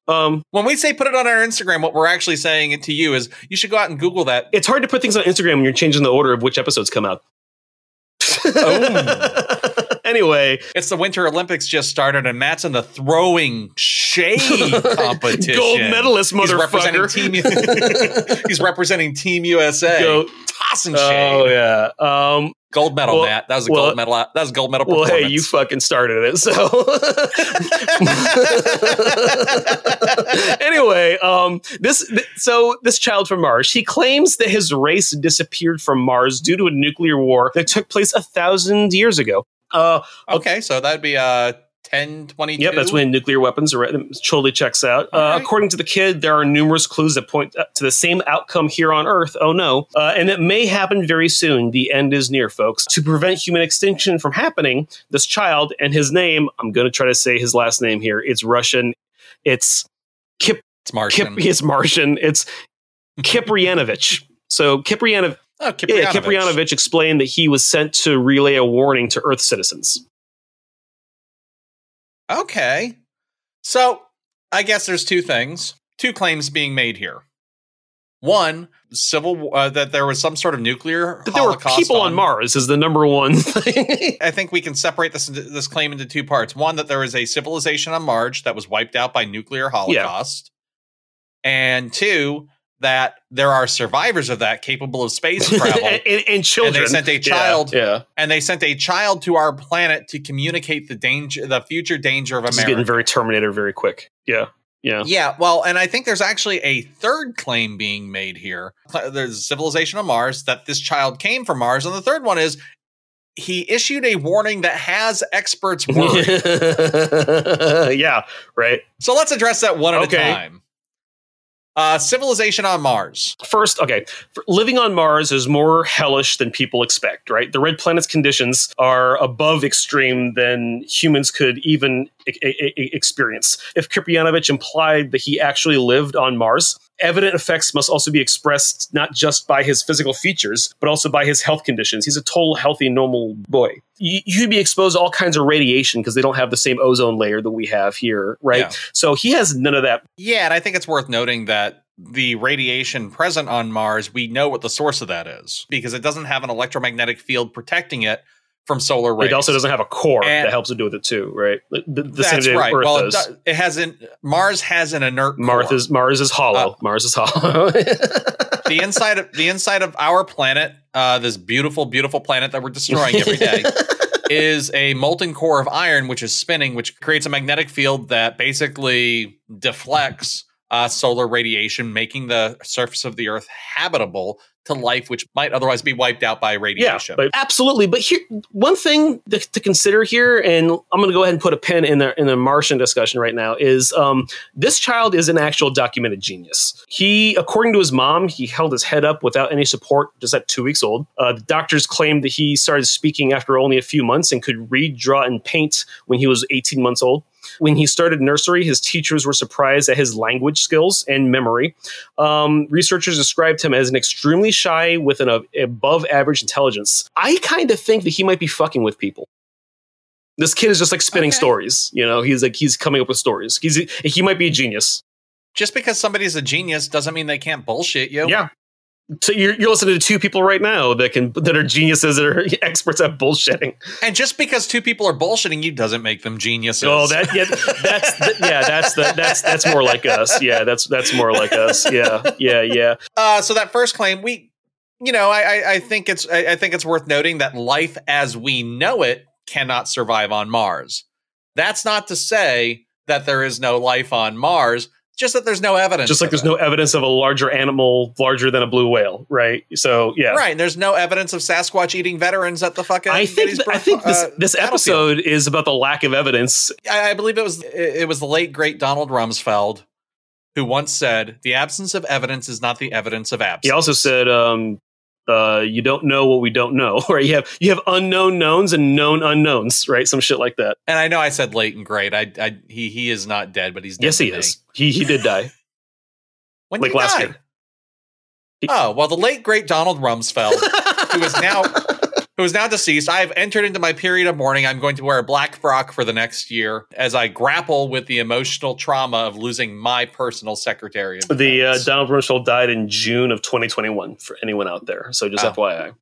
[SPEAKER 2] um, when we say put it on our Instagram, what we're actually saying to you is you should go out and Google that.
[SPEAKER 3] It's hard to put things on Instagram when you're changing the order of which episodes come out. oh. anyway,
[SPEAKER 2] it's the Winter Olympics just started, and Matt's in the throwing shade competition.
[SPEAKER 3] Gold medalist, motherfucker.
[SPEAKER 2] He's representing Team, he's representing team USA. Go, Tossing shade.
[SPEAKER 3] Oh yeah. Um,
[SPEAKER 2] gold medal, well, Matt. That was a well, gold medal. That was a gold medal.
[SPEAKER 3] Well, hey, you fucking started it. So anyway, um, this th- so this child from Mars, he claims that his race disappeared from Mars due to a nuclear war that took place a thousand years ago.
[SPEAKER 2] Uh, okay, so that'd be uh 1022.
[SPEAKER 3] Yep, that's when nuclear weapons are totally checks out. Uh, right. According to the kid, there are numerous clues that point to the same outcome here on Earth. Oh no. Uh, and it may happen very soon. The end is near, folks. To prevent human extinction from happening, this child and his name, I'm going to try to say his last name here. It's Russian. It's Kip.
[SPEAKER 2] It's Martian.
[SPEAKER 3] Kip, it's Martian. It's Kiprianovich. So Kiprianovich. Oh, Kiprianovich. Yeah, Kiprianovich explained that he was sent to relay a warning to Earth citizens.
[SPEAKER 2] Okay. So I guess there's two things, two claims being made here. One, civil uh, that there was some sort of nuclear. That there were
[SPEAKER 3] people on, on, Mars is the number one thing.
[SPEAKER 2] I think we can separate this this claim into two parts. One, that there was a civilization on Mars that was wiped out by nuclear holocaust, yeah. and two, that there are survivors of that capable of space travel
[SPEAKER 3] and, and, children.
[SPEAKER 2] And they sent a child,
[SPEAKER 3] yeah, yeah,
[SPEAKER 2] and they sent a child to our planet to communicate the danger, the future danger of this America.
[SPEAKER 3] getting very Terminator, very quick. Yeah, yeah,
[SPEAKER 2] yeah. Well, and I think there's actually a third claim being made here. There's a civilization on Mars that this child came from Mars, and the third one is he issued a warning that has experts worried.
[SPEAKER 3] yeah, right.
[SPEAKER 2] So let's address that one at okay. a time. Uh, civilization on Mars.
[SPEAKER 3] First, okay, living on Mars is more hellish than people expect, right? The red planet's conditions are above extreme than humans could even experience. If Kiprianovich implied that he actually lived on Mars, evident effects must also be expressed not just by his physical features, but also by his health conditions. He's a total healthy, normal boy. You'd be exposed to all kinds of radiation because they don't have the same ozone layer that we have here, right? Yeah. So he has none of that.
[SPEAKER 2] Yeah, and I think it's worth noting that the radiation present on Mars, we know what the source of that is because it doesn't have an electromagnetic field protecting it from solar rays.
[SPEAKER 3] It also doesn't have a core and that helps it do with it too, right? The, the
[SPEAKER 2] that's same right. Earth well, does. it has an Mars has an inert.
[SPEAKER 3] Mars
[SPEAKER 2] core.
[SPEAKER 3] is Mars is hollow. Uh, Mars is hollow.
[SPEAKER 2] the inside of the inside of our planet, uh, this beautiful, beautiful planet that we're destroying every day. is a molten core of iron which is spinning, which creates a magnetic field that basically deflects uh, solar radiation, making the surface of the Earth habitable to life which might otherwise be wiped out by radiation.
[SPEAKER 3] Yeah, but absolutely. But here, one thing to, to consider here, and I'm going to go ahead and put a pin in the in the Martian discussion right now, is um, this child is an actual documented genius. He, according to his mom, he held his head up without any support just at two weeks old. Uh, the doctors claimed that he started speaking after only a few months and could read, draw, and paint when he was 18 months old. When he started nursery, his teachers were surprised at his language skills and memory. Um, researchers described him as an extremely shy with an above average intelligence. I kind of think that he might be fucking with people. This kid is just like spinning okay. stories. You know, he's like he's coming up with stories. He's he might be a genius.
[SPEAKER 2] Just because somebody's a genius doesn't mean they can't bullshit you.
[SPEAKER 3] Yeah, so you're, you're listening to two people right now that can that are geniuses that are experts at bullshitting.
[SPEAKER 2] And just because two people are bullshitting you doesn't make them geniuses.
[SPEAKER 3] Oh, that yeah, that's the, yeah, that's the, that's that's more like us. Yeah, that's that's more like us. Yeah, yeah, yeah.
[SPEAKER 2] Uh, so that first claim, we, you know, I I think it's I, I think it's worth noting that life as we know it cannot survive on Mars. That's not to say that there is no life on Mars Just that there's no evidence.
[SPEAKER 3] Just like there's no evidence of a larger animal larger than a blue whale, right? So yeah,
[SPEAKER 2] right. And there's no evidence of Sasquatch eating veterans at the fucking.
[SPEAKER 3] I think th- I think this uh, this episode is about the lack of evidence.
[SPEAKER 2] I, I believe it was it was the late great Donald Rumsfeld who once said, "The absence of evidence is not the evidence of absence."
[SPEAKER 3] He also said, um, uh, "You don't know what we don't know." Right? You have you have unknown knowns and known unknowns, right? Some shit like that.
[SPEAKER 2] And I know I said late and great. I, I he he is not dead, but he's
[SPEAKER 3] yes, he is. He he did die.
[SPEAKER 2] when
[SPEAKER 3] like last year.
[SPEAKER 2] He, oh well, the late great Donald Rumsfeld, who is now who is now deceased. I have entered into my period of mourning. I'm going to wear a black frock for the next year as I grapple with the emotional trauma of losing my personal secretary.
[SPEAKER 3] The uh, Donald Rumsfeld died in June of 2021. For anyone out there, so just oh. FYI.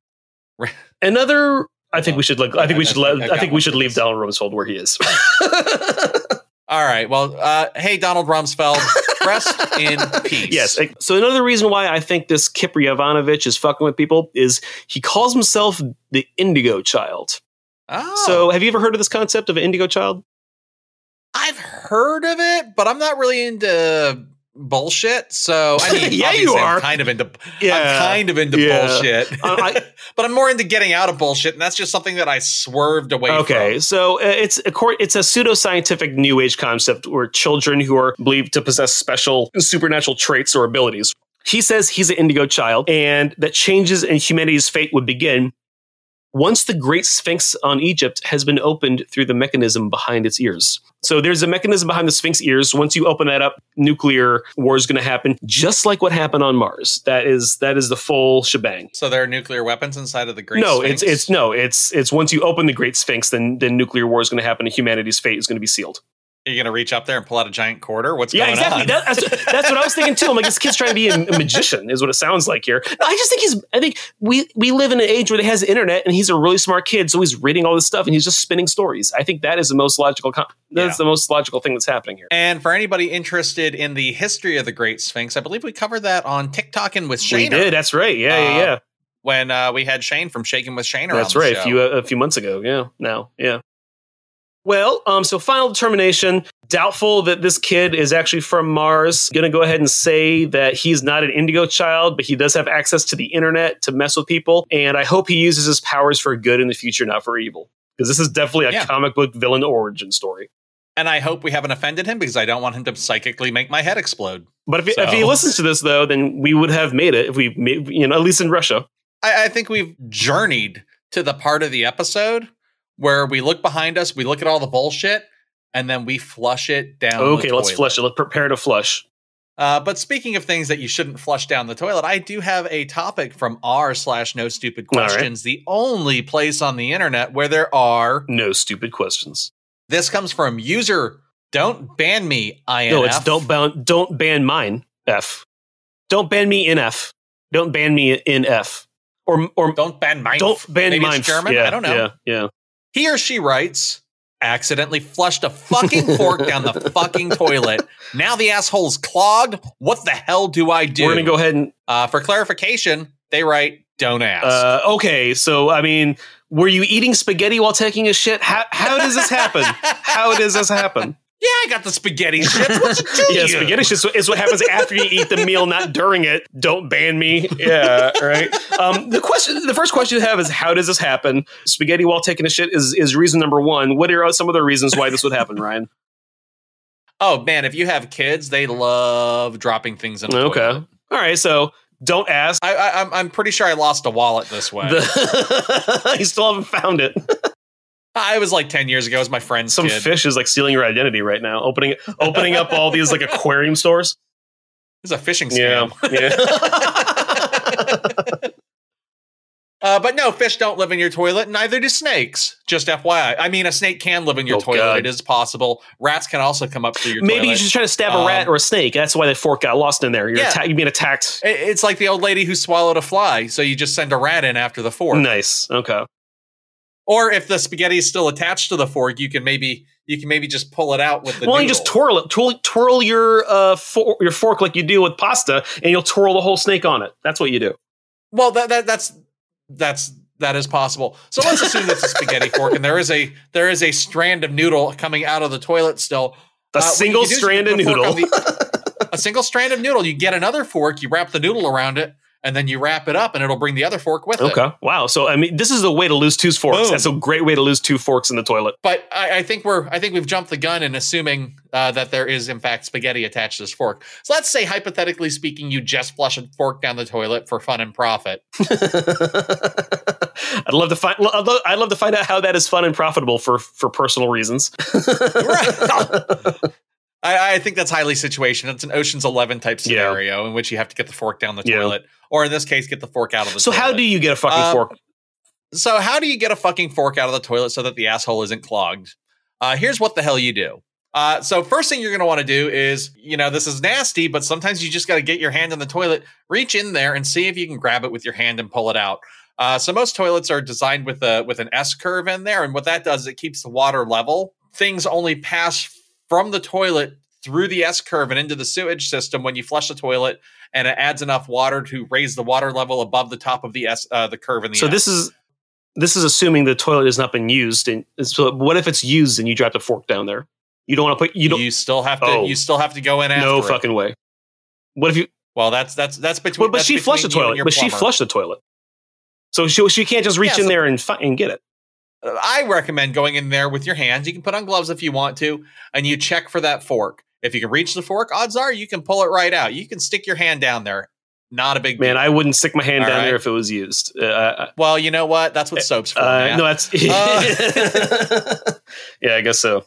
[SPEAKER 3] Another. I think we should like. I think we should let. I think we should leave Donald Rumsfeld where he is.
[SPEAKER 2] All right. Well, uh, hey, Donald Rumsfeld, rest in peace.
[SPEAKER 3] Yes. So another reason why I think this Kipriyanovich is fucking with people is he calls himself the Indigo Child. Oh. So have you ever heard of this concept of an Indigo Child?
[SPEAKER 2] I've heard of it, but I'm not really into bullshit. So I mean,
[SPEAKER 3] yeah, you are
[SPEAKER 2] I'm kind of into. Yeah. I'm kind of into yeah. bullshit, uh, I, but I'm more into getting out of bullshit, and that's just something that I swerved away.
[SPEAKER 3] Okay,
[SPEAKER 2] from.
[SPEAKER 3] so uh, it's a it's a pseudoscientific New Age concept where children who are believed to possess special supernatural traits or abilities. He says he's an indigo child, and that changes in humanity's fate would begin once the Great Sphinx on Egypt has been opened through the mechanism behind its ears. So there's a mechanism behind the Sphinx ears. Once you open that up, nuclear war is going to happen, just like what happened on Mars. That is that is the full shebang.
[SPEAKER 2] So there are nuclear weapons inside of the Great.
[SPEAKER 3] No,
[SPEAKER 2] Sphinx?
[SPEAKER 3] it's it's no, it's it's once you open the Great Sphinx, then then nuclear war is going to happen, and humanity's fate is going to be sealed.
[SPEAKER 2] Are you going to reach up there and pull out a giant quarter? What's
[SPEAKER 3] yeah,
[SPEAKER 2] going
[SPEAKER 3] exactly.
[SPEAKER 2] on?
[SPEAKER 3] That, that's, that's what I was thinking too. I'm like, this kid's trying to be a, a, magician, is what it sounds like here. No, I just think he's. I think we we live in an age where he has internet, and he's a really smart kid, so he's reading all this stuff and he's just spinning stories. I think that is the most logical. that's yeah. the most logical thing that's happening here.
[SPEAKER 2] And for anybody interested in the history of the Great Sphinx, I believe we covered that on TikTok and with Shane.
[SPEAKER 3] We did. That's right. Yeah, uh, yeah, yeah.
[SPEAKER 2] When uh, we had Shane from Shaking with Shane.
[SPEAKER 3] That's right. A few a few months ago. Yeah. Now. Yeah. Well, um, so final determination. Doubtful that this kid is actually from Mars. Going to go ahead and say that he's not an indigo child, but he does have access to the internet to mess with people. And I hope he uses his powers for good in the future, not for evil. Because this is definitely a yeah. comic book villain origin story.
[SPEAKER 2] And I hope we haven't offended him because I don't want him to psychically make my head explode.
[SPEAKER 3] But if, so. if he listens to this, though, then we would have made it if we, made, you know, at least in Russia.
[SPEAKER 2] I, I think we've journeyed to the part of the episode where we look behind us, we look at all the bullshit, and then we flush it down.
[SPEAKER 3] Okay, let's flush it. Let's prepare to flush.
[SPEAKER 2] Uh, but speaking of things that you shouldn't flush down the toilet, I do have a topic from r slash no stupid questions, right. the only place on the internet where there are
[SPEAKER 3] no stupid questions.
[SPEAKER 2] This comes from user don't ban me INF.
[SPEAKER 3] No, it's don't ban don't ban mine F. Don't ban me in F. Don't ban me in F. Or or
[SPEAKER 2] don't ban mine.
[SPEAKER 3] Don't ban
[SPEAKER 2] Maybe
[SPEAKER 3] mine.
[SPEAKER 2] German.
[SPEAKER 3] Yeah,
[SPEAKER 2] I don't know.
[SPEAKER 3] Yeah, yeah.
[SPEAKER 2] He or she writes, accidentally flushed a fucking fork down the fucking toilet. Now the asshole's clogged. What the hell do I do?
[SPEAKER 3] We're gonna go ahead and
[SPEAKER 2] uh, for clarification, they write, "Don't ask."
[SPEAKER 3] Uh, okay, so I mean, were you eating spaghetti while taking a shit? How how does this happen? how does this happen?
[SPEAKER 2] Yeah, I got the spaghetti shits. What's it do
[SPEAKER 3] yeah,
[SPEAKER 2] you?
[SPEAKER 3] spaghetti shits is what happens after you eat the meal, not during it. Don't ban me. Yeah, right. Um, the question, the first question you have is, how does this happen? Spaghetti while taking a shit is is reason number one. What are some of the reasons why this would happen, Ryan?
[SPEAKER 2] Oh man, if you have kids, they love dropping things in. okay, toilet.
[SPEAKER 3] all right. So don't ask.
[SPEAKER 2] I, I, I'm I'm pretty sure I lost a wallet this way.
[SPEAKER 3] The, you still haven't found it.
[SPEAKER 2] I was like ten years ago. It was my friend's
[SPEAKER 3] Some
[SPEAKER 2] kid.
[SPEAKER 3] fish is like stealing your identity right now. Opening opening up all these like aquarium stores.
[SPEAKER 2] It's a fishing scam.
[SPEAKER 3] Yeah.
[SPEAKER 2] yeah. uh, but no, fish don't live in your toilet. Neither do snakes. Just FYI. I mean, a snake can live in your oh, toilet. God. It is possible. Rats can also come up through your. Toilet.
[SPEAKER 3] Maybe
[SPEAKER 2] toilet.
[SPEAKER 3] you're just trying to stab a rat um, or a snake. That's why the fork got lost in there. You're, yeah. atta- you're being attacked.
[SPEAKER 2] It's like the old lady who swallowed a fly. So you just send a rat in after the fork.
[SPEAKER 3] Nice. Okay.
[SPEAKER 2] Or if the spaghetti is still attached to the fork, you can maybe you can maybe just pull it out with the.
[SPEAKER 3] Well,
[SPEAKER 2] noodle.
[SPEAKER 3] you just twirl it, twirl, twirl your uh for, your fork like you do with pasta, and you'll twirl the whole snake on it. That's what you do.
[SPEAKER 2] Well, that, that that's that's that is possible. So let's assume that's a spaghetti fork, and there is a there is a strand of noodle coming out of the toilet still.
[SPEAKER 3] A uh, single strand of noodle.
[SPEAKER 2] The, a single strand of noodle. You get another fork, you wrap the noodle around it, and then you wrap it up and it'll bring the other fork with
[SPEAKER 3] okay.
[SPEAKER 2] it.
[SPEAKER 3] Okay. Wow. So I mean, this is a way to lose two forks. Boom. That's a great way to lose two forks in the toilet.
[SPEAKER 2] But I, I think we're I think we've jumped the gun in assuming uh, that there is in fact spaghetti attached to this fork. So let's say hypothetically speaking, you just flush a fork down the toilet for fun and profit.
[SPEAKER 3] I'd love to find. I'd love to find out how that is fun and profitable for for personal reasons.
[SPEAKER 2] I, I, think that's highly situational. It's an Ocean's Eleven type scenario yeah. in which you have to get the fork down the yeah. toilet, or in this case, get the fork out of the.
[SPEAKER 3] So
[SPEAKER 2] toilet.
[SPEAKER 3] how do you get a fucking um, fork?
[SPEAKER 2] So how do you get a fucking fork out of the toilet so that the asshole isn't clogged? Uh, here's what the hell you do. Uh, so first thing you're going to want to do is, you know, this is nasty, but sometimes you just got to get your hand in the toilet, reach in there, and see if you can grab it with your hand and pull it out. Uh, so most toilets are designed with a with an S curve in there, and what that does is it keeps the water level. Things only pass from the toilet through the S curve and into the sewage system when you flush the toilet, and it adds enough water to raise the water level above the top of the S uh, the curve in the.
[SPEAKER 3] So
[SPEAKER 2] S.
[SPEAKER 3] this is this is assuming the toilet has not been used. And so, what if it's used and you drop the fork down there? You don't want to put you don't.
[SPEAKER 2] You still have to. Oh, you still have to go in.
[SPEAKER 3] And No fucking way. What if you?
[SPEAKER 2] Well, that's that's that's between.
[SPEAKER 3] Well, but
[SPEAKER 2] that's
[SPEAKER 3] she flushed the toilet. But plumber. she flushed the toilet. So she she can't just reach yeah, in so, there and fi- and get it.
[SPEAKER 2] I recommend going in there with your hands. You can put on gloves if you want to, and you check for that fork. If you can reach the fork, odds are you can pull it right out. You can stick your hand down there. Not a big
[SPEAKER 3] man. Deal. I wouldn't stick my hand All down right. there if it was used. Uh,
[SPEAKER 2] well, you know what? That's what soap's for.
[SPEAKER 3] Uh, no, that's uh, yeah. I guess so.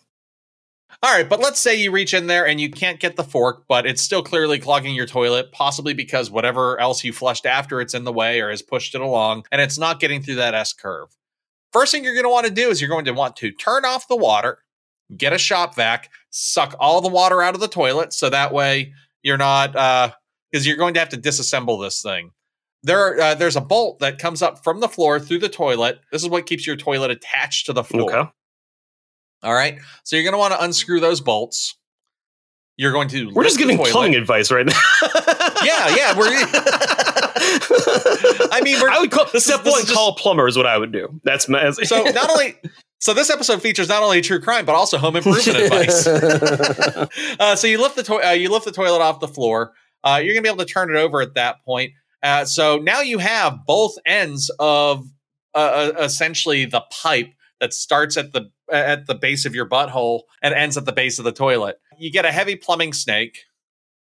[SPEAKER 2] All right, but let's say you reach in there and you can't get the fork, but it's still clearly clogging your toilet, possibly because whatever else you flushed after it's in the way or has pushed it along, and it's not getting through that S curve. First thing you're going to want to do is you're going to want to turn off the water, get a shop vac, suck all the water out of the toilet, so that way you're not because uh, you're going to have to disassemble this thing. There, uh, there's a bolt that comes up from the floor through the toilet. This is what keeps your toilet attached to the floor. Okay. All right. So you're going to want to unscrew those bolts. You're going to.
[SPEAKER 3] We're just giving plumbing advice right now.
[SPEAKER 2] yeah, yeah. We're. I mean,
[SPEAKER 3] I would call step one. Just, call a plumber is what I would do. That's my.
[SPEAKER 2] so not only. So this episode features not only true crime but also home improvement advice. uh, so you lift the to- uh, you lift the toilet off the floor. Uh, you're gonna be able to turn it over at that point. Uh, so now you have both ends of uh, uh, essentially the pipe that starts at the at the base of your butthole and ends at the base of the toilet. You get a heavy plumbing snake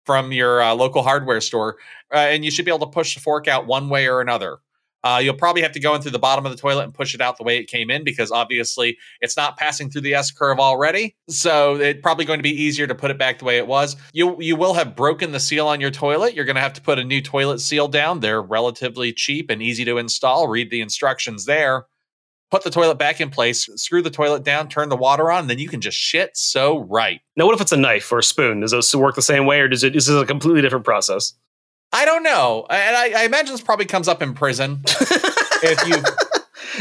[SPEAKER 2] from your uh, local hardware store, uh, and you should be able to push the fork out one way or another. Uh, you'll probably have to go in through the bottom of the toilet and push it out the way it came in because obviously it's not passing through the S curve already. So it's probably going to be easier to put it back the way it was. You you will have broken the seal on your toilet. You're going to have to put a new toilet seal down. They're relatively cheap and easy to install. Read the instructions there put the toilet back in place, screw the toilet down, turn the water on, then you can just shit so right.
[SPEAKER 3] Now, what if it's a knife or a spoon? Does this work the same way, or does it is this a completely different process?
[SPEAKER 2] I don't know, and I, I imagine this probably comes up in prison. if you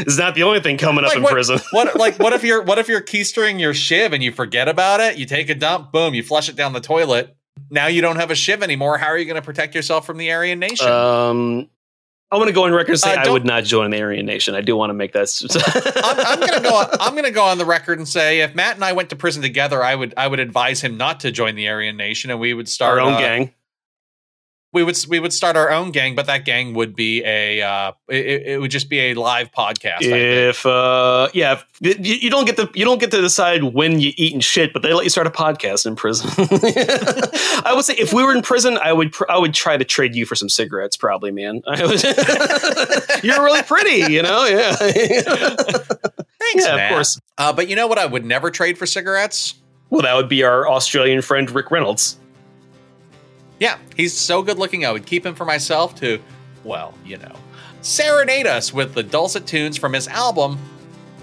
[SPEAKER 3] is not the only thing coming like up in
[SPEAKER 2] what,
[SPEAKER 3] prison.
[SPEAKER 2] what like what if you're what if you're keystering your shiv and you forget about it? You take a dump, boom, you flush it down the toilet. Now you don't have a shiv anymore. How are you going to protect yourself from the Aryan Nation?
[SPEAKER 3] Um, I want to go on record and say uh, I would not join the Aryan Nation. I do want to make that.
[SPEAKER 2] I'm, I'm going to go. On, I'm going to go on the record and say if Matt and I went to prison together, I would I would advise him not to join the Aryan Nation, and we would start
[SPEAKER 3] our own uh, gang
[SPEAKER 2] we would we would start our own gang, but that gang would be a uh, it, it would just be a live podcast.
[SPEAKER 3] If uh, yeah, if, you, you, don't get the you don't get to decide when you eat and shit, but they let you start a podcast in prison. I would say if we were in prison, I would I would try to trade you for some cigarettes, probably, man. You're really pretty, you know. Yeah.
[SPEAKER 2] Thanks, yeah, of course. Uh, but you know what? I would never trade for cigarettes.
[SPEAKER 3] Well, that would be our Australian friend Rick Reynolds.
[SPEAKER 2] Yeah, he's so good looking, I would keep him for myself to, well, you know, serenade us with the dulcet tunes from his album,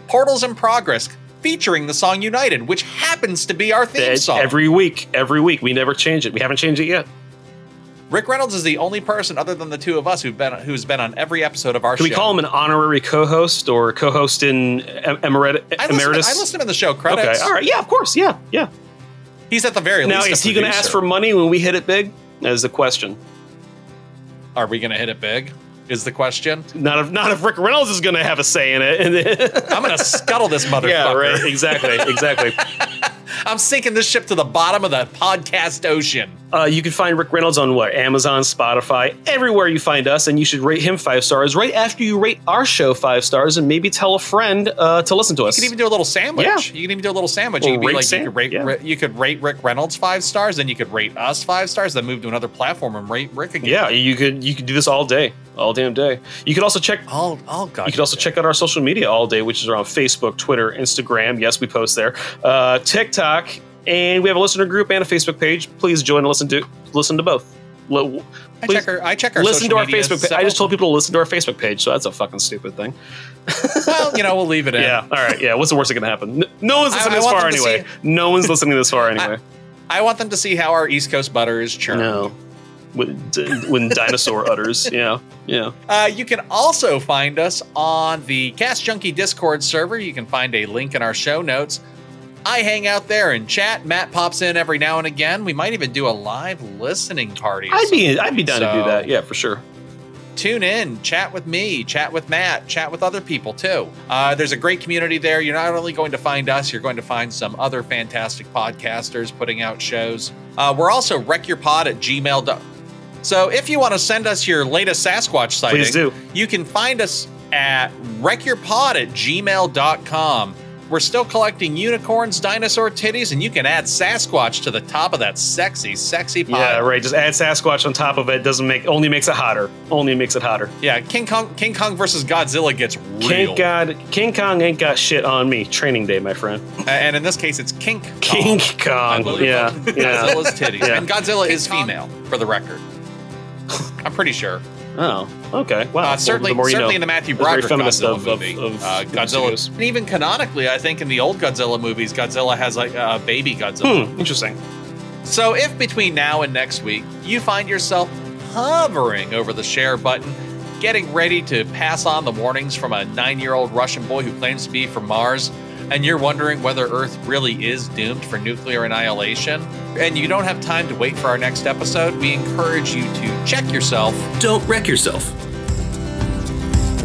[SPEAKER 2] Portals in Progress, featuring the song United, which happens to be our theme song.
[SPEAKER 3] Every week, every week. We never change it. We haven't changed it yet.
[SPEAKER 2] Rick Reynolds is the only person other than the two of us who've been who's been on every episode of our show.
[SPEAKER 3] Can
[SPEAKER 2] show.
[SPEAKER 3] we call him an honorary co-host or co-host in emerit-
[SPEAKER 2] I emeritus? I listen to the show credits.
[SPEAKER 3] Okay, all right, yeah, of course, yeah, yeah.
[SPEAKER 2] He's at the very
[SPEAKER 3] now,
[SPEAKER 2] least.
[SPEAKER 3] Now, is he going to ask for money when we hit it big? Is the question.
[SPEAKER 2] Are we going to hit it big? Is the question.
[SPEAKER 3] Not if not if Rick Reynolds is going to have a say in it.
[SPEAKER 2] I'm going to scuttle this motherfucker.
[SPEAKER 3] Yeah, right. Exactly. Exactly.
[SPEAKER 2] I'm sinking this ship to the bottom of the podcast ocean.
[SPEAKER 3] Uh, you can find Rick Reynolds on what Amazon, Spotify, everywhere you find us, and you should rate him five stars right after you rate our show five stars, and maybe tell a friend uh, to listen to us.
[SPEAKER 2] You can even do a little sandwich. Yeah. You can even do a little sandwich. you could be like you could rate yeah. you could rate Rick Reynolds five stars, then you could rate us five stars, then move to another platform and rate Rick again.
[SPEAKER 3] Yeah, you could you could do this all day, all damn day. You could also check
[SPEAKER 2] all all God.
[SPEAKER 3] You could also day. check out our social media all day, which is around Facebook, Twitter, Instagram. Yes, we post there. Uh, TikTok and we have a listener group and a Facebook page. Please join and listen to listen to both.
[SPEAKER 2] Please I check our, I check our
[SPEAKER 3] listen to our Facebook page. I just told people to listen to our Facebook page, so that's a fucking stupid thing.
[SPEAKER 2] well, you know, we'll leave it in.
[SPEAKER 3] Yeah. All right. Yeah. What's the worst that can happen? No one's listening I, I this far anyway. See, no one's listening this far anyway.
[SPEAKER 2] I, I, want them to see how our East Coast butter is churned.
[SPEAKER 3] No. When, when dinosaur utters. Yeah. Yeah.
[SPEAKER 2] Uh, you can also find us on the Cast Junkie Discord server. You can find a link in our show notes. I hang out there and chat. Matt pops in every now and again. We might even do a live listening party.
[SPEAKER 3] I'd be I'd be down so, to do that. Yeah, for sure.
[SPEAKER 2] Tune in, chat with me, chat with Matt, chat with other people too. Uh, there's a great community there. You're not only going to find us, you're going to find some other fantastic podcasters putting out shows. Uh, we're also wreckyourpod at gmail. So if you want to send us your latest Sasquatch sighting,
[SPEAKER 3] Please do.
[SPEAKER 2] you can find us at wreckyourpod at gmail.com. We're still collecting unicorns, dinosaur titties, and you can add Sasquatch to the top of that sexy, sexy pile.
[SPEAKER 3] Yeah, right. Just add Sasquatch on top of it. Doesn't make only makes it hotter. Only makes it hotter.
[SPEAKER 2] Yeah, King Kong, King Kong versus Godzilla gets real.
[SPEAKER 3] King God, King Kong ain't got shit on me. Training day, my friend.
[SPEAKER 2] And in this case, it's King Kong.
[SPEAKER 3] King Kong. Yeah,
[SPEAKER 2] yeah. Godzilla's titties, yeah. and Godzilla King is Kong. female, for the record. I'm pretty sure.
[SPEAKER 3] Oh, okay. Wow.
[SPEAKER 2] Uh, certainly, well, certainly know. in the Matthew Broderick Godzilla of, movie, of, of uh, Godzilla, and even canonically, I think in the old Godzilla movies, Godzilla has like a baby Godzilla.
[SPEAKER 3] Hmm, interesting.
[SPEAKER 2] So, if between now and next week you find yourself hovering over the share button, getting ready to pass on the warnings from a nine-year-old Russian boy who claims to be from Mars and you're wondering whether Earth really is doomed for nuclear annihilation, and you don't have time to wait for our next episode, we encourage you to check yourself.
[SPEAKER 3] Don't wreck yourself.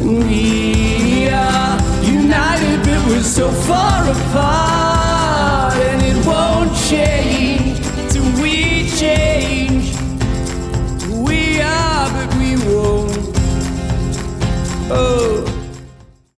[SPEAKER 1] We are united, but we're so far apart, and it won't change till we change. We are, but we won't. Oh.